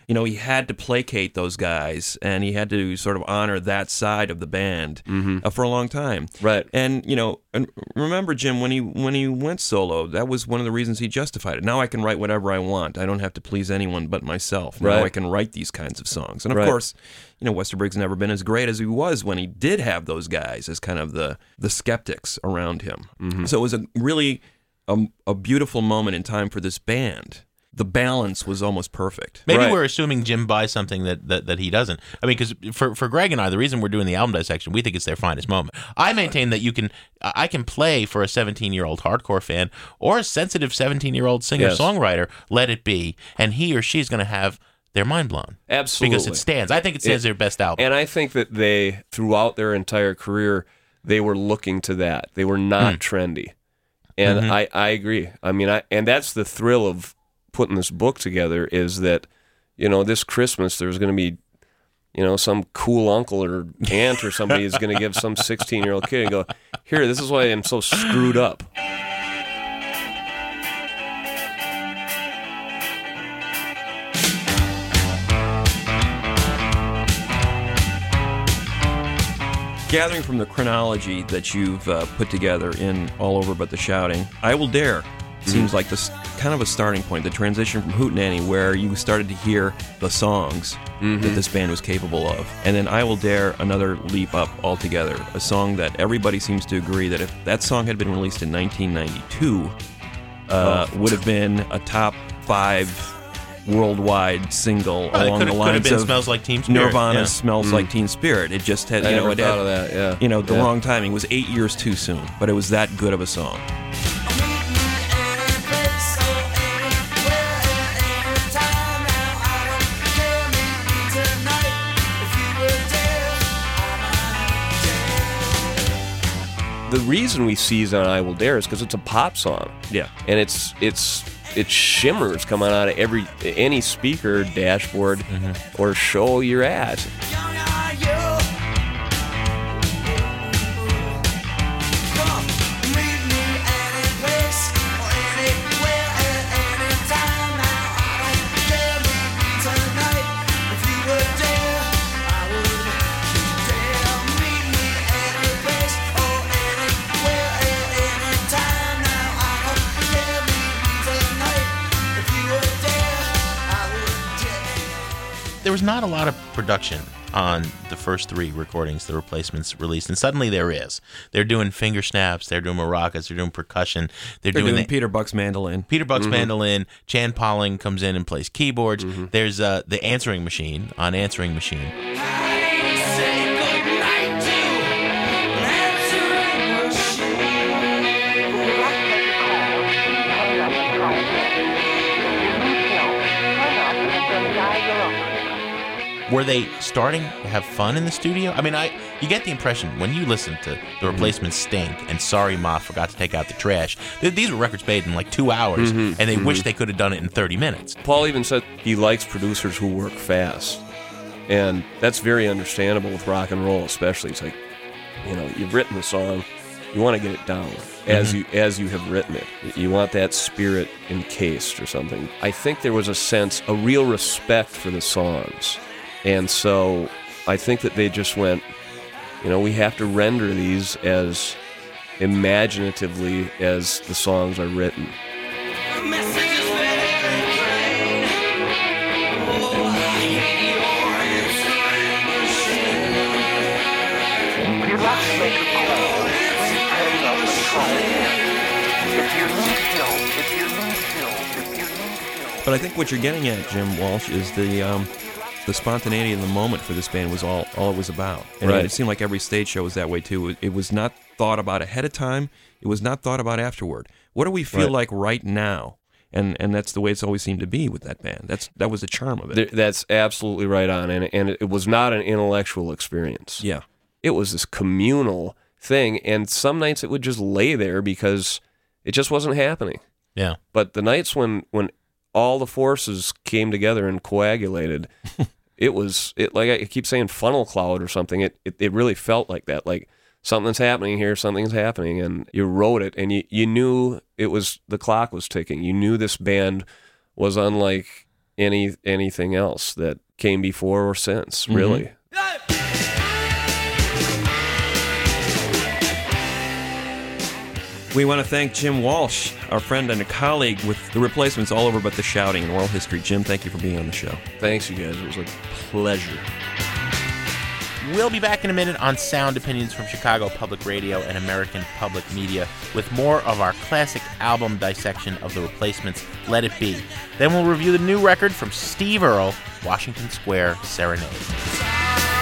[SPEAKER 2] You know, he had to placate those guys, and he had to sort of honor that side of the band uh, for a long time.
[SPEAKER 6] Right.
[SPEAKER 2] And you know, and remember, Jim, when he when he went solo, that was one of the reasons he justified it. Now I can write whatever I want. I don't have to please anyone but myself. Now
[SPEAKER 6] Right.
[SPEAKER 2] I can write these kinds of songs. And of
[SPEAKER 6] Right.
[SPEAKER 2] course, you know, Westerberg's never been as great as he was when he did have those guys as kind of the the skeptics around him.
[SPEAKER 6] Mm-hmm.
[SPEAKER 2] So it was a really a, a beautiful moment in time for this band. The balance was almost perfect.
[SPEAKER 1] Maybe
[SPEAKER 6] Right.
[SPEAKER 1] we're assuming Jim buys something that, that, that he doesn't. I mean, because for, for Greg and I, the reason we're doing the album dissection, we think it's their finest moment. I maintain that you can, I can play for a 17 year old hardcore fan or a sensitive 17 year old singer songwriter, let it be, and he or she's going to have their mind blown.
[SPEAKER 6] Absolutely.
[SPEAKER 1] Because it stands. I think it stands
[SPEAKER 6] It-
[SPEAKER 1] their best album.
[SPEAKER 6] And I think that they, throughout their entire career, they were looking to that. They were not
[SPEAKER 1] Hmm.
[SPEAKER 6] trendy. And
[SPEAKER 1] Mm-hmm.
[SPEAKER 6] I, I agree. I mean, I, and that's the thrill of putting this book together is that, you know, this Christmas there's going to be, you know, some cool uncle or aunt or somebody is going to give some 16 year old kid and go, here, this is why I'm so screwed up.
[SPEAKER 2] Gathering from the chronology that you've uh, put together in All Over But the Shouting, I Will Dare seems like this kind of a starting point, the transition from Hootenanny, where you started to hear the songs that this band was capable of. And then I Will Dare, another leap up altogether, a song that everybody seems to agree that if that song had been released in 1992, uh, would have been a top five worldwide single
[SPEAKER 1] Well,
[SPEAKER 2] along
[SPEAKER 1] could
[SPEAKER 2] the
[SPEAKER 1] have- could have
[SPEAKER 2] lines of
[SPEAKER 1] Smells Like Teen Spirit,
[SPEAKER 2] Nirvana
[SPEAKER 1] yeah.
[SPEAKER 2] smells like Teen Spirit. It just had
[SPEAKER 6] I
[SPEAKER 2] you know it had,
[SPEAKER 6] of that, yeah.
[SPEAKER 2] you know the
[SPEAKER 6] Yeah.
[SPEAKER 2] wrong timing. It was eight years too soon, but it was that good of a song.
[SPEAKER 6] The reason we seize on I Will Dare is because it's a pop song.
[SPEAKER 2] Yeah.
[SPEAKER 6] and it's it's it shimmers coming out of every any speaker dashboard
[SPEAKER 8] Mm-hmm.
[SPEAKER 6] or show you're at.
[SPEAKER 8] Was not a lot of production on the first three recordings the replacements released, and suddenly there is. They're doing finger snaps, they're doing maracas, they're doing percussion, they're,
[SPEAKER 2] They're doing
[SPEAKER 8] the,
[SPEAKER 2] Peter Buck's mandolin.
[SPEAKER 8] Peter Buck's
[SPEAKER 2] Mhm.
[SPEAKER 8] mandolin. Chan Poling comes in and plays keyboards. There's uh, the answering machine on answering machine. Were they starting to have fun in the studio? I mean, I you get the impression when you listen to the replacements stink and Sorry Ma forgot to take out the trash. th- These were records made in like two hours,
[SPEAKER 6] Mhm,
[SPEAKER 8] and they wish
[SPEAKER 6] mhm.
[SPEAKER 8] they could have done it in thirty minutes.
[SPEAKER 6] Paul even said he likes producers who work fast. And that's very understandable with rock and roll, especially. It's like, you know, you've written the song, you want to get it down as
[SPEAKER 8] Mhm.
[SPEAKER 6] you as you have written it. You want that spirit encased or something. I think there was a sense, a real respect for the songs. And so I think that they just went, you know, we have to render these as imaginatively as the songs are written.
[SPEAKER 2] But I think what you're getting at, Jim Walsh, is the um, the spontaneity of the moment for this band was all all it was about. And
[SPEAKER 6] Right.
[SPEAKER 2] it seemed like every stage show was that way too. It, it was not thought about ahead of time. It was not thought about afterward. What do we feel
[SPEAKER 6] Right.
[SPEAKER 2] like right now? And and that's the way it's always seemed to be with that band. That's that was the charm of it.
[SPEAKER 6] That's absolutely right on, and and it was not an intellectual experience.
[SPEAKER 2] Yeah,
[SPEAKER 6] it was this communal thing, and some nights it would just lay there because it just wasn't happening.
[SPEAKER 8] Yeah.
[SPEAKER 6] But the nights when when all the forces came together and coagulated, it was it like I keep saying funnel cloud or something. It, it it really felt like that. Like something's happening here, something's happening, and you wrote it, and you you knew it was the clock was ticking. You knew this band was unlike any anything else that came before or since.
[SPEAKER 2] Mhm.
[SPEAKER 6] Really.
[SPEAKER 2] We want to thank Jim Walsh, our friend and a colleague with the replacements all over but the shouting in oral history. Jim, thank you for being on the show.
[SPEAKER 6] Thanks, you guys. It was a pleasure.
[SPEAKER 8] We'll be back in a minute on Sound Opinions from Chicago Public Radio and American Public Media with more of our classic album dissection of the replacements, Let It Be. Then we'll review the new record from Steve Earle, Washington Square Serenade.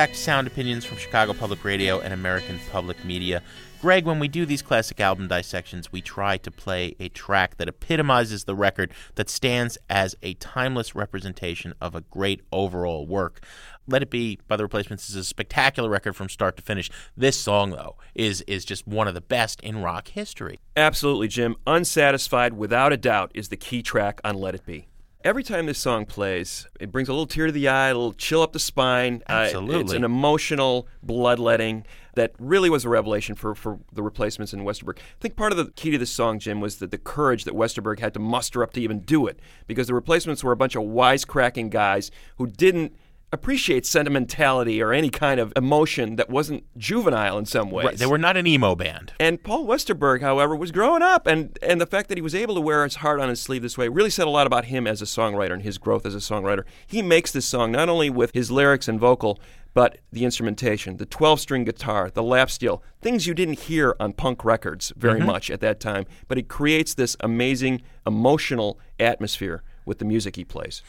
[SPEAKER 1] Back to Sound Opinions from Chicago Public Radio and American Public Media. Greg, when we do these classic album dissections, we try to play a track that epitomizes the record that stands as a timeless representation of a great overall work. Let It Be by the Replacements is a spectacular record from start to finish. This song, though, is is just one of the best in rock history.
[SPEAKER 2] Absolutely, Jim. Unsatisfied, without a doubt, is the key track on Let It Be. Every time this song plays, it brings a little tear to the eye, a little chill up the spine. Uh, it's an emotional bloodletting that really was a revelation for, for the replacements in Westerberg. I think part of the key to this song, Jim, was that the courage that Westerberg had to muster up to even do it, because the replacements were a bunch of wisecracking guys who didn't appreciate sentimentality or any kind of emotion that wasn't juvenile in some ways.
[SPEAKER 1] Right, they were not an emo band.
[SPEAKER 2] And Paul Westerberg, however, was growing up, and, and the fact that he was able to wear his heart on his sleeve this way really said a lot about him as a songwriter and his growth as a songwriter. He makes this song not only with his lyrics and vocal, but the instrumentation, the 12 string guitar, the lap steel, things you didn't hear on punk records very
[SPEAKER 1] Mhm.
[SPEAKER 2] much at that time. But he creates this amazing emotional atmosphere with the music he plays.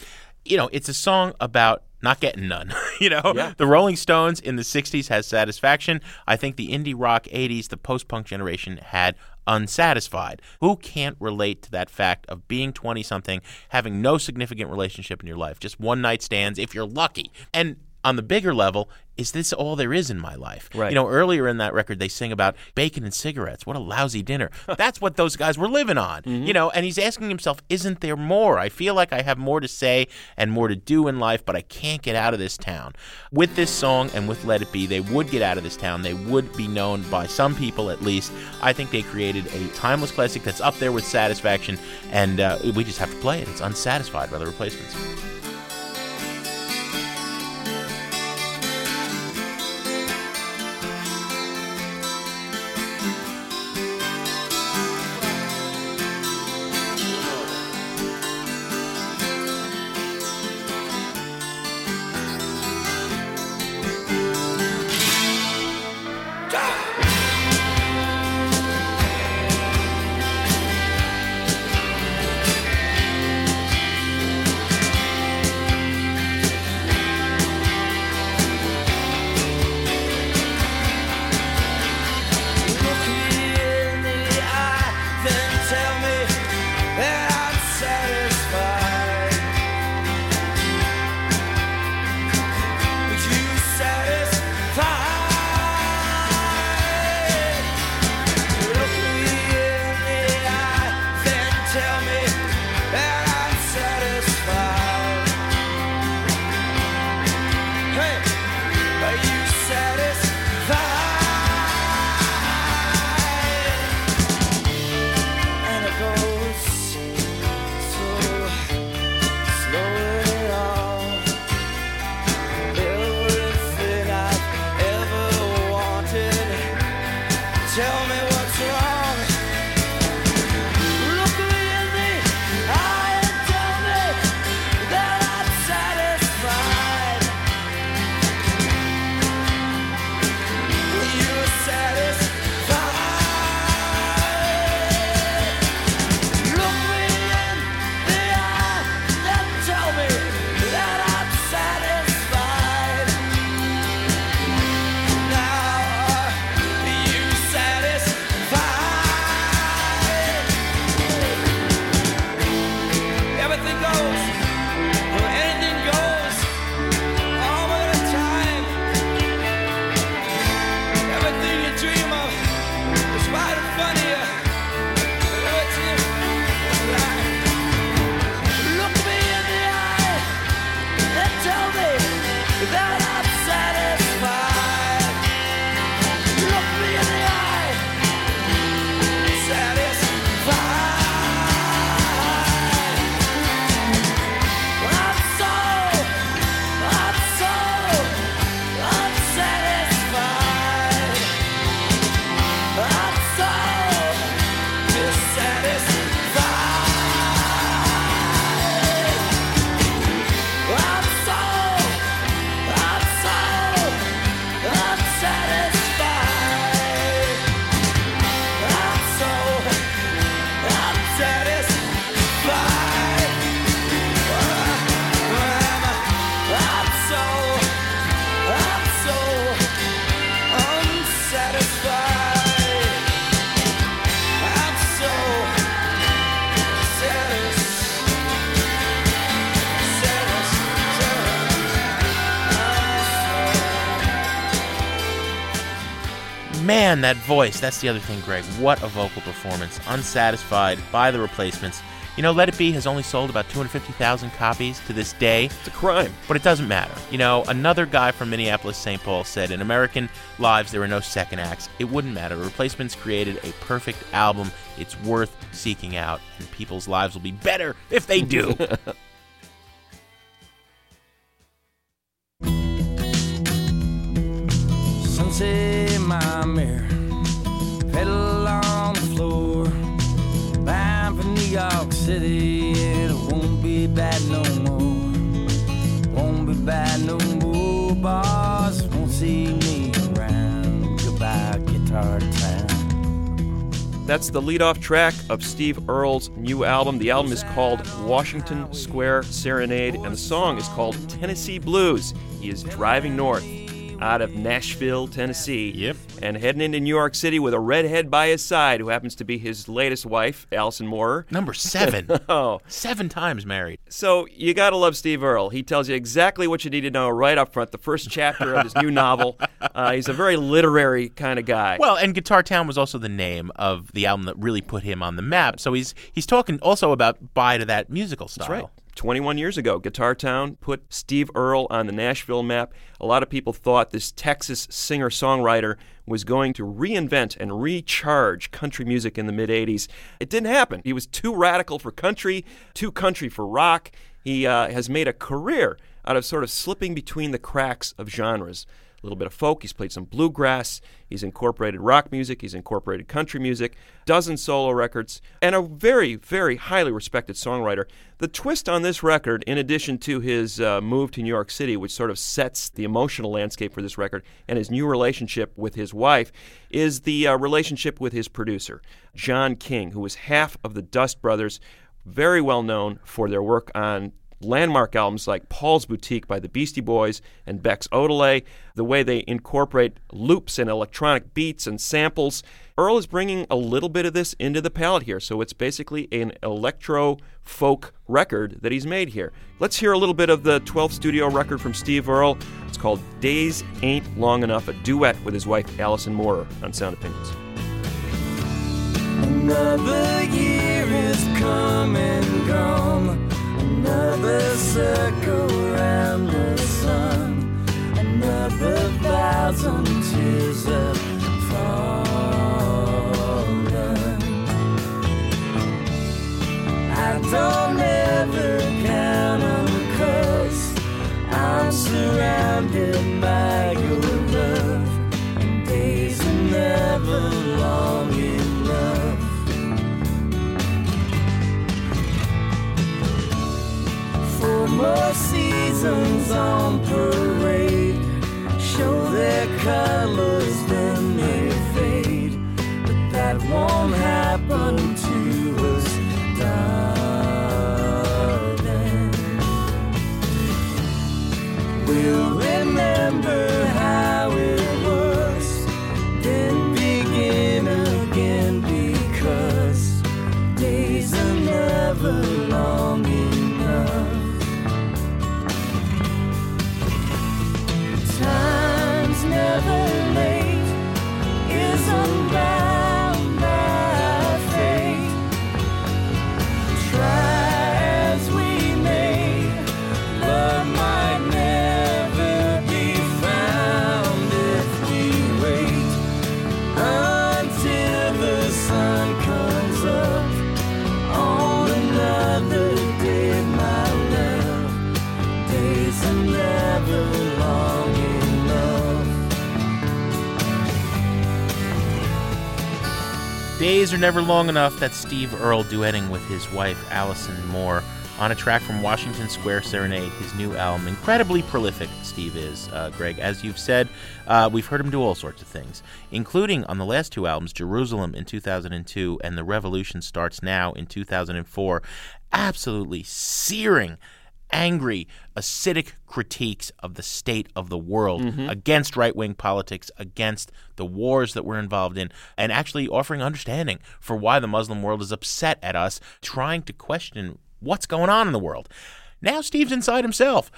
[SPEAKER 1] You know, it's a song about not getting none. you know,
[SPEAKER 2] Yeah.
[SPEAKER 1] the Rolling Stones in the 60s has satisfaction. I think the indie rock 80s, the post punk generation had unsatisfied. Who can't relate to that fact of being 20 something, having no significant relationship in your life, just one night stands if you're lucky? And on the bigger level, is this all there is in my life?
[SPEAKER 2] Right.
[SPEAKER 1] You know, earlier in that record, they sing about bacon and cigarettes. What a lousy dinner. That's what those guys were living on. You know, and he's asking himself, isn't there more? I feel like I have more to say and more to do in life, but I can't get out of this town. With this song and with Let It Be, they would get out of this town. They would be known by some people at least. I think they created a timeless classic that's up there with Satisfaction, and uh, we just have to play it. It's Unsatisfied by the Replacements. Man, that voice. That's the other thing, Greg. What a vocal performance. Unsatisfied by the replacements. You know, Let It Be has only sold about 250,000 copies to this day.
[SPEAKER 2] It's a crime.
[SPEAKER 1] But it doesn't matter. You know, another guy from Minneapolis, St. Paul said, In American lives, there are no second acts. It wouldn't matter. Replacements created a perfect album. It's worth seeking out, and people's lives will be better if they do.
[SPEAKER 8] Sunset in my mirror, pedal on the floor, bound for New York City, and it won't be bad no more. Won't be bad no more. Boss won't see me around. Goodbye, guitar town.
[SPEAKER 2] That's the lead-off track of Steve Earle's new album. The album is called Washington Square Serenade, and the song is called Tennessee Blues. He is driving north out of Nashville, Tennessee,
[SPEAKER 1] Yep.
[SPEAKER 2] and heading into New York City with a redhead by his side, who happens to be his latest wife, Allison Moorer.
[SPEAKER 1] Number seven.
[SPEAKER 2] Oh,
[SPEAKER 1] Seven times married.
[SPEAKER 2] so you gotta love Steve Earle. He tells you exactly what you need to know right up front. The first chapter of his new novel. Uh, he's a very literary kind of guy.
[SPEAKER 1] Well, and Guitar Town was also the name of the album that really put him on the map. So he's he's talking also about bye to that musical style.
[SPEAKER 2] That's right. 21 years ago, Guitar Town put Steve Earle on the Nashville map. A lot of people thought this Texas singer songwriter was going to reinvent and recharge country music in the mid 80s. It didn't happen. He was too radical for country, too country for rock. He uh, has made a career out of sort of slipping between the cracks of genres. A little bit of folk. He's played some bluegrass. He's incorporated rock music. He's incorporated country music. Dozen solo records, and a very, very highly respected songwriter. The twist on this record, in addition to his uh, move to New York City, which sort of sets the emotional landscape for this record, and his new relationship with his wife, is the uh, relationship with his producer, John King, who was half of the Dust Brothers, very well known for their work on landmark albums like Paul's Boutique by the Beastie Boys and Beck's Odelay, the way they incorporate loops and electronic beats and samples. Earle is bringing a little bit of this into the palette here, so it's basically an electro folk record that he's made here. Let's hear a little bit of the 12th studio record from Steve Earle. It's called Days Ain't Long Enough, a duet with his wife Allison Moorer on Sound Opinions.
[SPEAKER 8] Another year is come and gone. Circle seasons on parade show their colors, then they fade. But that won't Days are never long enough.
[SPEAKER 1] That's Steve Earle duetting with his wife Allison Moorer on a track from Washington Square Serenade, his new album. Incredibly prolific, Steve is, uh, Greg. As you've said, uh, we've heard him do all sorts of things, including on the last two albums, Jerusalem in 2002 and The Revolution Starts Now in 2004. Absolutely searing angry, acidic critiques of the state of the world mm-hmm. against right wing politics, against the wars that we're involved in, and actually offering understanding for why the Muslim world is upset at us, trying to question what's going on in the world. Now Steve's inside himself.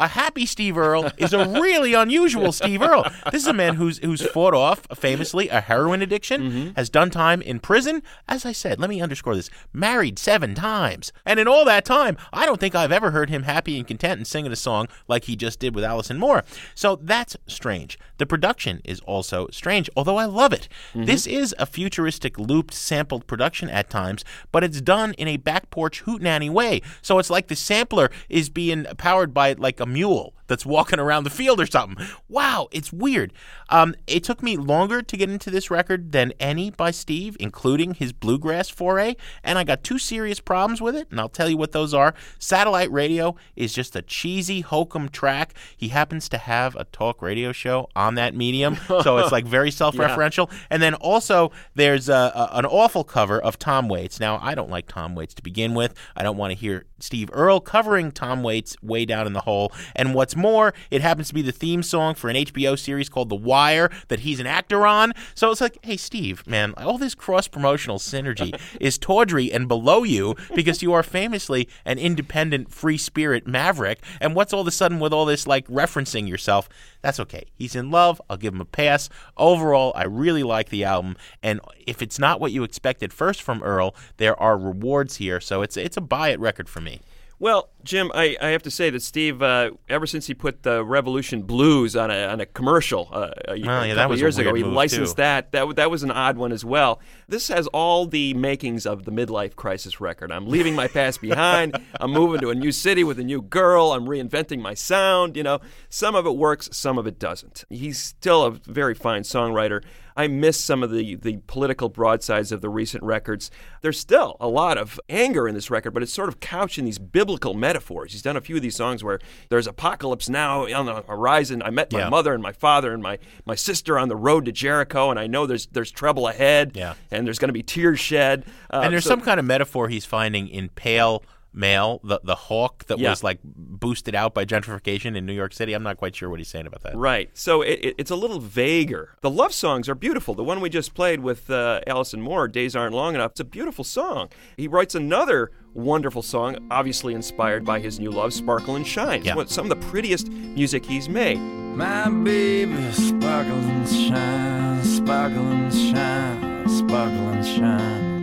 [SPEAKER 1] A happy Steve Earle is a really unusual Steve Earle. This is a man who's who's fought off famously a heroin addiction, mm-hmm. has done time in prison. As I said, let me underscore this: married seven times, and in all that time, I don't think I've ever heard him happy and content and singing a song like he just did with Allison Moorer. So that's strange. The production is also strange, although I love it. Mm-hmm. This is a futuristic, looped, sampled production at times, but it's done in a back porch hootenanny way. So it's like the sampler is being powered by like a mule that's walking around the field or something. Wow, it's weird. Um, it took me longer to get into this record than any by Steve, including his bluegrass foray, and I got two serious problems with it, and I'll tell you what those are. Satellite radio is just a cheesy hokum track. He happens to have a talk radio show on that medium, so it's like very self-referential. And then also there's a, a, an awful cover of Tom Waits. Now I don't like Tom Waits to begin with. I don't want to hear Steve Earle covering Tom Waits way down in the hole. And what's more, it happens to be the theme song for an HBO series called The Wire that he's an actor on. So it's like, hey Steve, man, all this cross-promotional synergy is tawdry and below you because you are famously an independent free spirit maverick. And what's all of a sudden with all this like referencing yourself? That's okay. He's in love. I'll give him a pass. Overall, I really like the album. And if it's not what you expected first from Earle, there are rewards here. So it's it's a buy it record for me.
[SPEAKER 2] Well, Jim, I, I have to say that Steve, uh, ever since he put the Revolution Blues on a, on a commercial uh, a,
[SPEAKER 1] Oh,
[SPEAKER 2] a
[SPEAKER 1] yeah,
[SPEAKER 2] couple
[SPEAKER 1] that was a
[SPEAKER 2] years ago, he licensed
[SPEAKER 1] too.
[SPEAKER 2] that. That that was an odd one as well. This has all the makings of the midlife crisis record. I'm leaving my past behind. I'm moving to a new city with a new girl. I'm reinventing my sound. You know, some of it works, some of it doesn't. He's still a very fine songwriter. I miss some of the, the political broadsides of the recent records. There's still a lot of anger in this record, but it's sort of couched in these biblical metaphors. He's done a few of these songs where there's apocalypse now on the horizon. I met my
[SPEAKER 1] Yeah.
[SPEAKER 2] mother and my father and my, my sister on the road to Jericho, and I know there's there's trouble ahead,
[SPEAKER 1] Yeah.
[SPEAKER 2] and there's going to be tears shed. Uh,
[SPEAKER 1] and there's
[SPEAKER 2] so-
[SPEAKER 1] some kind of metaphor he's finding in pale male, the the hawk that
[SPEAKER 2] Yeah.
[SPEAKER 1] was like boosted out by gentrification in New York City. I'm not quite sure what he's saying about that.
[SPEAKER 2] Right. So it, it, it's a little vaguer. The love songs are beautiful. The one we just played with uh, Allison Moorer, Days Aren't Long Enough, it's a beautiful song. He writes another wonderful song, obviously inspired by his new love, Sparkle and Shine.
[SPEAKER 1] Yeah.
[SPEAKER 2] It's one- some of the prettiest music he's made.
[SPEAKER 8] My baby sparkle and shine, sparkle and shine, sparkle and shine.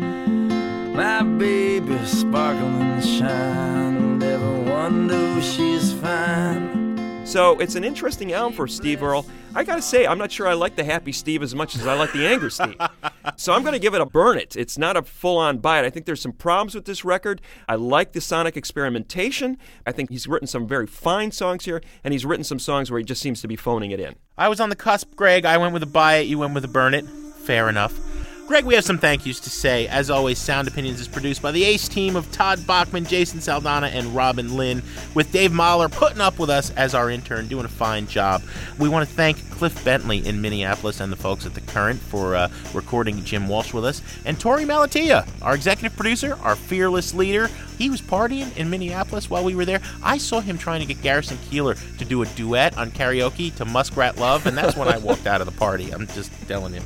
[SPEAKER 8] My baby sparkle and shine, everyone knows she's fine.
[SPEAKER 2] So it's an interesting album for Steve Earle. I gotta say, I'm not sure I like the Happy Steve as much as I like the Angry Steve. So I'm gonna give it a burn it. It's not a full on buy it. I think there's some problems with this record. I like the sonic experimentation. I think he's written some very fine songs here, and he's written some songs where he just seems to be phoning it in.
[SPEAKER 1] I was on the cusp, Greg. I went with a buy it. You went with a burn it. Fair enough. Greg, we have some thank yous to say. As always, Sound Opinions is produced by the ace team of Todd Bachman, Jason Saldanha, and Robin Linn, with Dave Mahler putting up with us as our intern, doing a fine job. We want to thank Cliff Bentley in Minneapolis and the folks at The Current for uh, recording Jim Walsh with us, and Torey Malatia, our executive producer, our fearless leader. He was partying in Minneapolis while we were there. I saw him trying to get Garrison Keillor to do a duet on karaoke to Muskrat Love, and that's when I walked out of the party. I'm just telling you.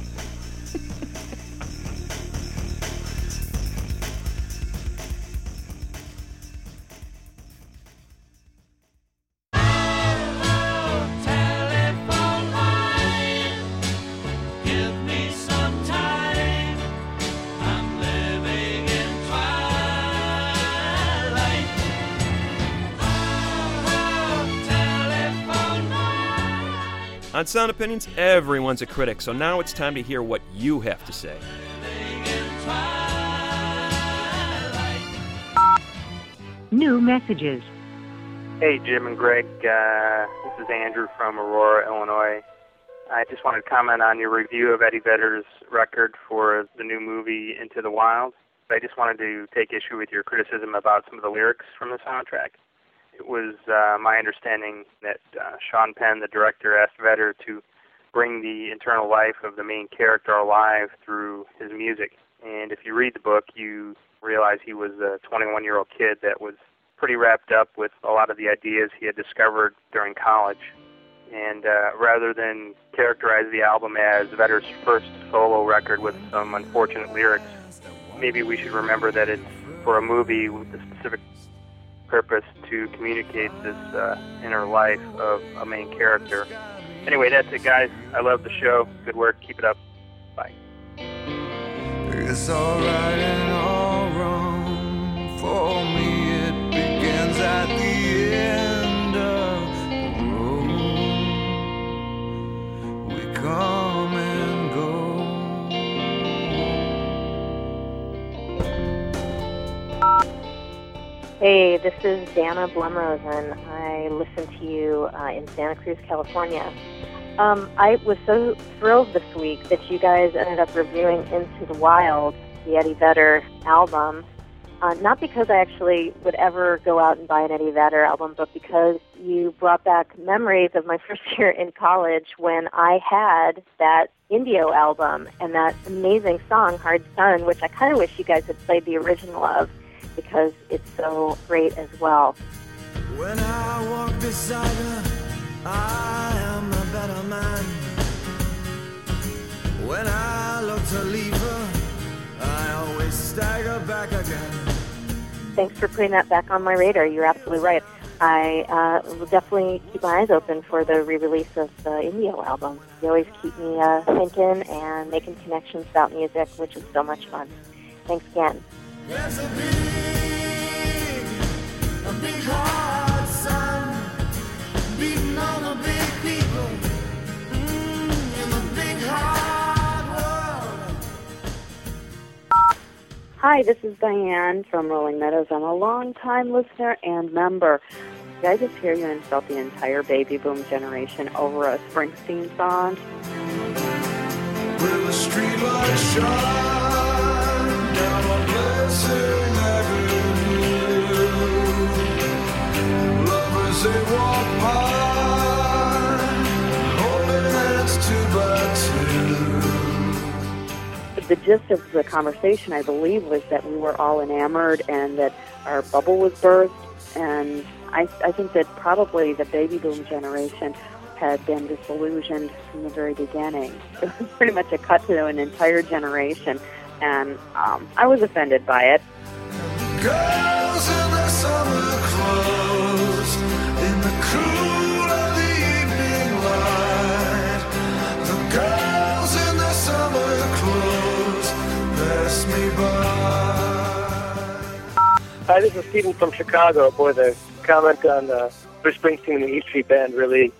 [SPEAKER 2] Sound Opinions, everyone's a critic, so now it's time to hear what you have to say.
[SPEAKER 9] New messages.
[SPEAKER 10] Hey, Jim and Greg. Uh, this is Andrew from Aurora, Illinois. I just wanted to comment on your review of Eddie Vedder's record for the new movie Into the Wild. I just wanted to take issue with your criticism about some of the lyrics from the soundtrack. It was uh, my understanding that uh, Sean Penn, the director, asked Vedder to bring the internal life of the main character alive through his music. And if you read the book, you realize he was a 21 year old kid that was pretty wrapped up with a lot of the ideas he had discovered during college. And uh, rather than characterize the album as Vedder's first solo record with some unfortunate lyrics, maybe we should remember that it's for a movie with a specific purpose to communicate this uh, inner life of a main character. Anyway, that's it, guys. I love the show. Good work. Keep it up. Bye.
[SPEAKER 11] Hey, this is Dana Blumrosen. I listen to you uh, in Santa Cruz, California. Um, I was so thrilled this week that you guys ended up reviewing Into the Wild, the Eddie Vedder album. Uh, not because I actually would ever go out and buy an Eddie Vedder album, but because you brought back memories of my first year in college when I had that Indio album and that amazing song, Hard Sun, which I kind of wish you guys had played the original of because it's so great as well.
[SPEAKER 8] When I walk beside her, I am a better man. When I look to leave her, I always stagger back again.
[SPEAKER 11] Thanks for putting that back on my radar. You're absolutely right. I uh, will definitely keep my eyes open for the re-release of the Indio album. You always keep me uh, thinking and making connections about music, which is so much fun. Thanks again.
[SPEAKER 8] There's a big, a big hard sun beating on the big people mm, in the big hard world.
[SPEAKER 12] Hi, this is Diane from Rolling Meadows. I'm a long-time listener and member. Did I just hear you insult the entire baby boom generation over a Springsteen song?
[SPEAKER 8] The
[SPEAKER 12] gist of the conversation, I believe, was that we were all enamored and that our bubble was burst. And I, I think that probably the baby boom generation had been disillusioned from the very beginning. It was pretty much a cut to an entire generation. And um, I was offended by it.
[SPEAKER 8] Girls in their summer clothes, in the cool of the evening light. The girls in their summer clothes pass me by.
[SPEAKER 13] Hi, this is Stephen from Chicago. Boy, the comment on uh, Bruce Springsteen and the E Street Band really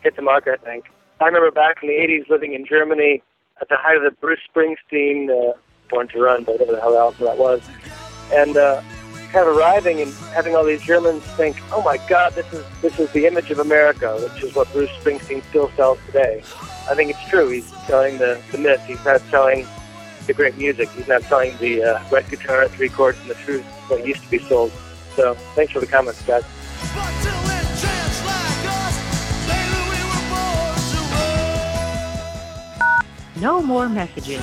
[SPEAKER 13] hit the mark, I think. I remember back in the 80s living in Germany at the height of the Bruce Springsteen, uh, Born to Run, whatever the hell album that was. And uh, kind of arriving and having all these Germans think, oh my God, this is, this is the image of America, which is what Bruce Springsteen still sells today. I think it's true. He's selling the, the myth. He's not selling the great music. He's not selling the uh, red guitar, three chords, and the truth that used to be sold. So thanks for the comments, guys.
[SPEAKER 9] No more messages.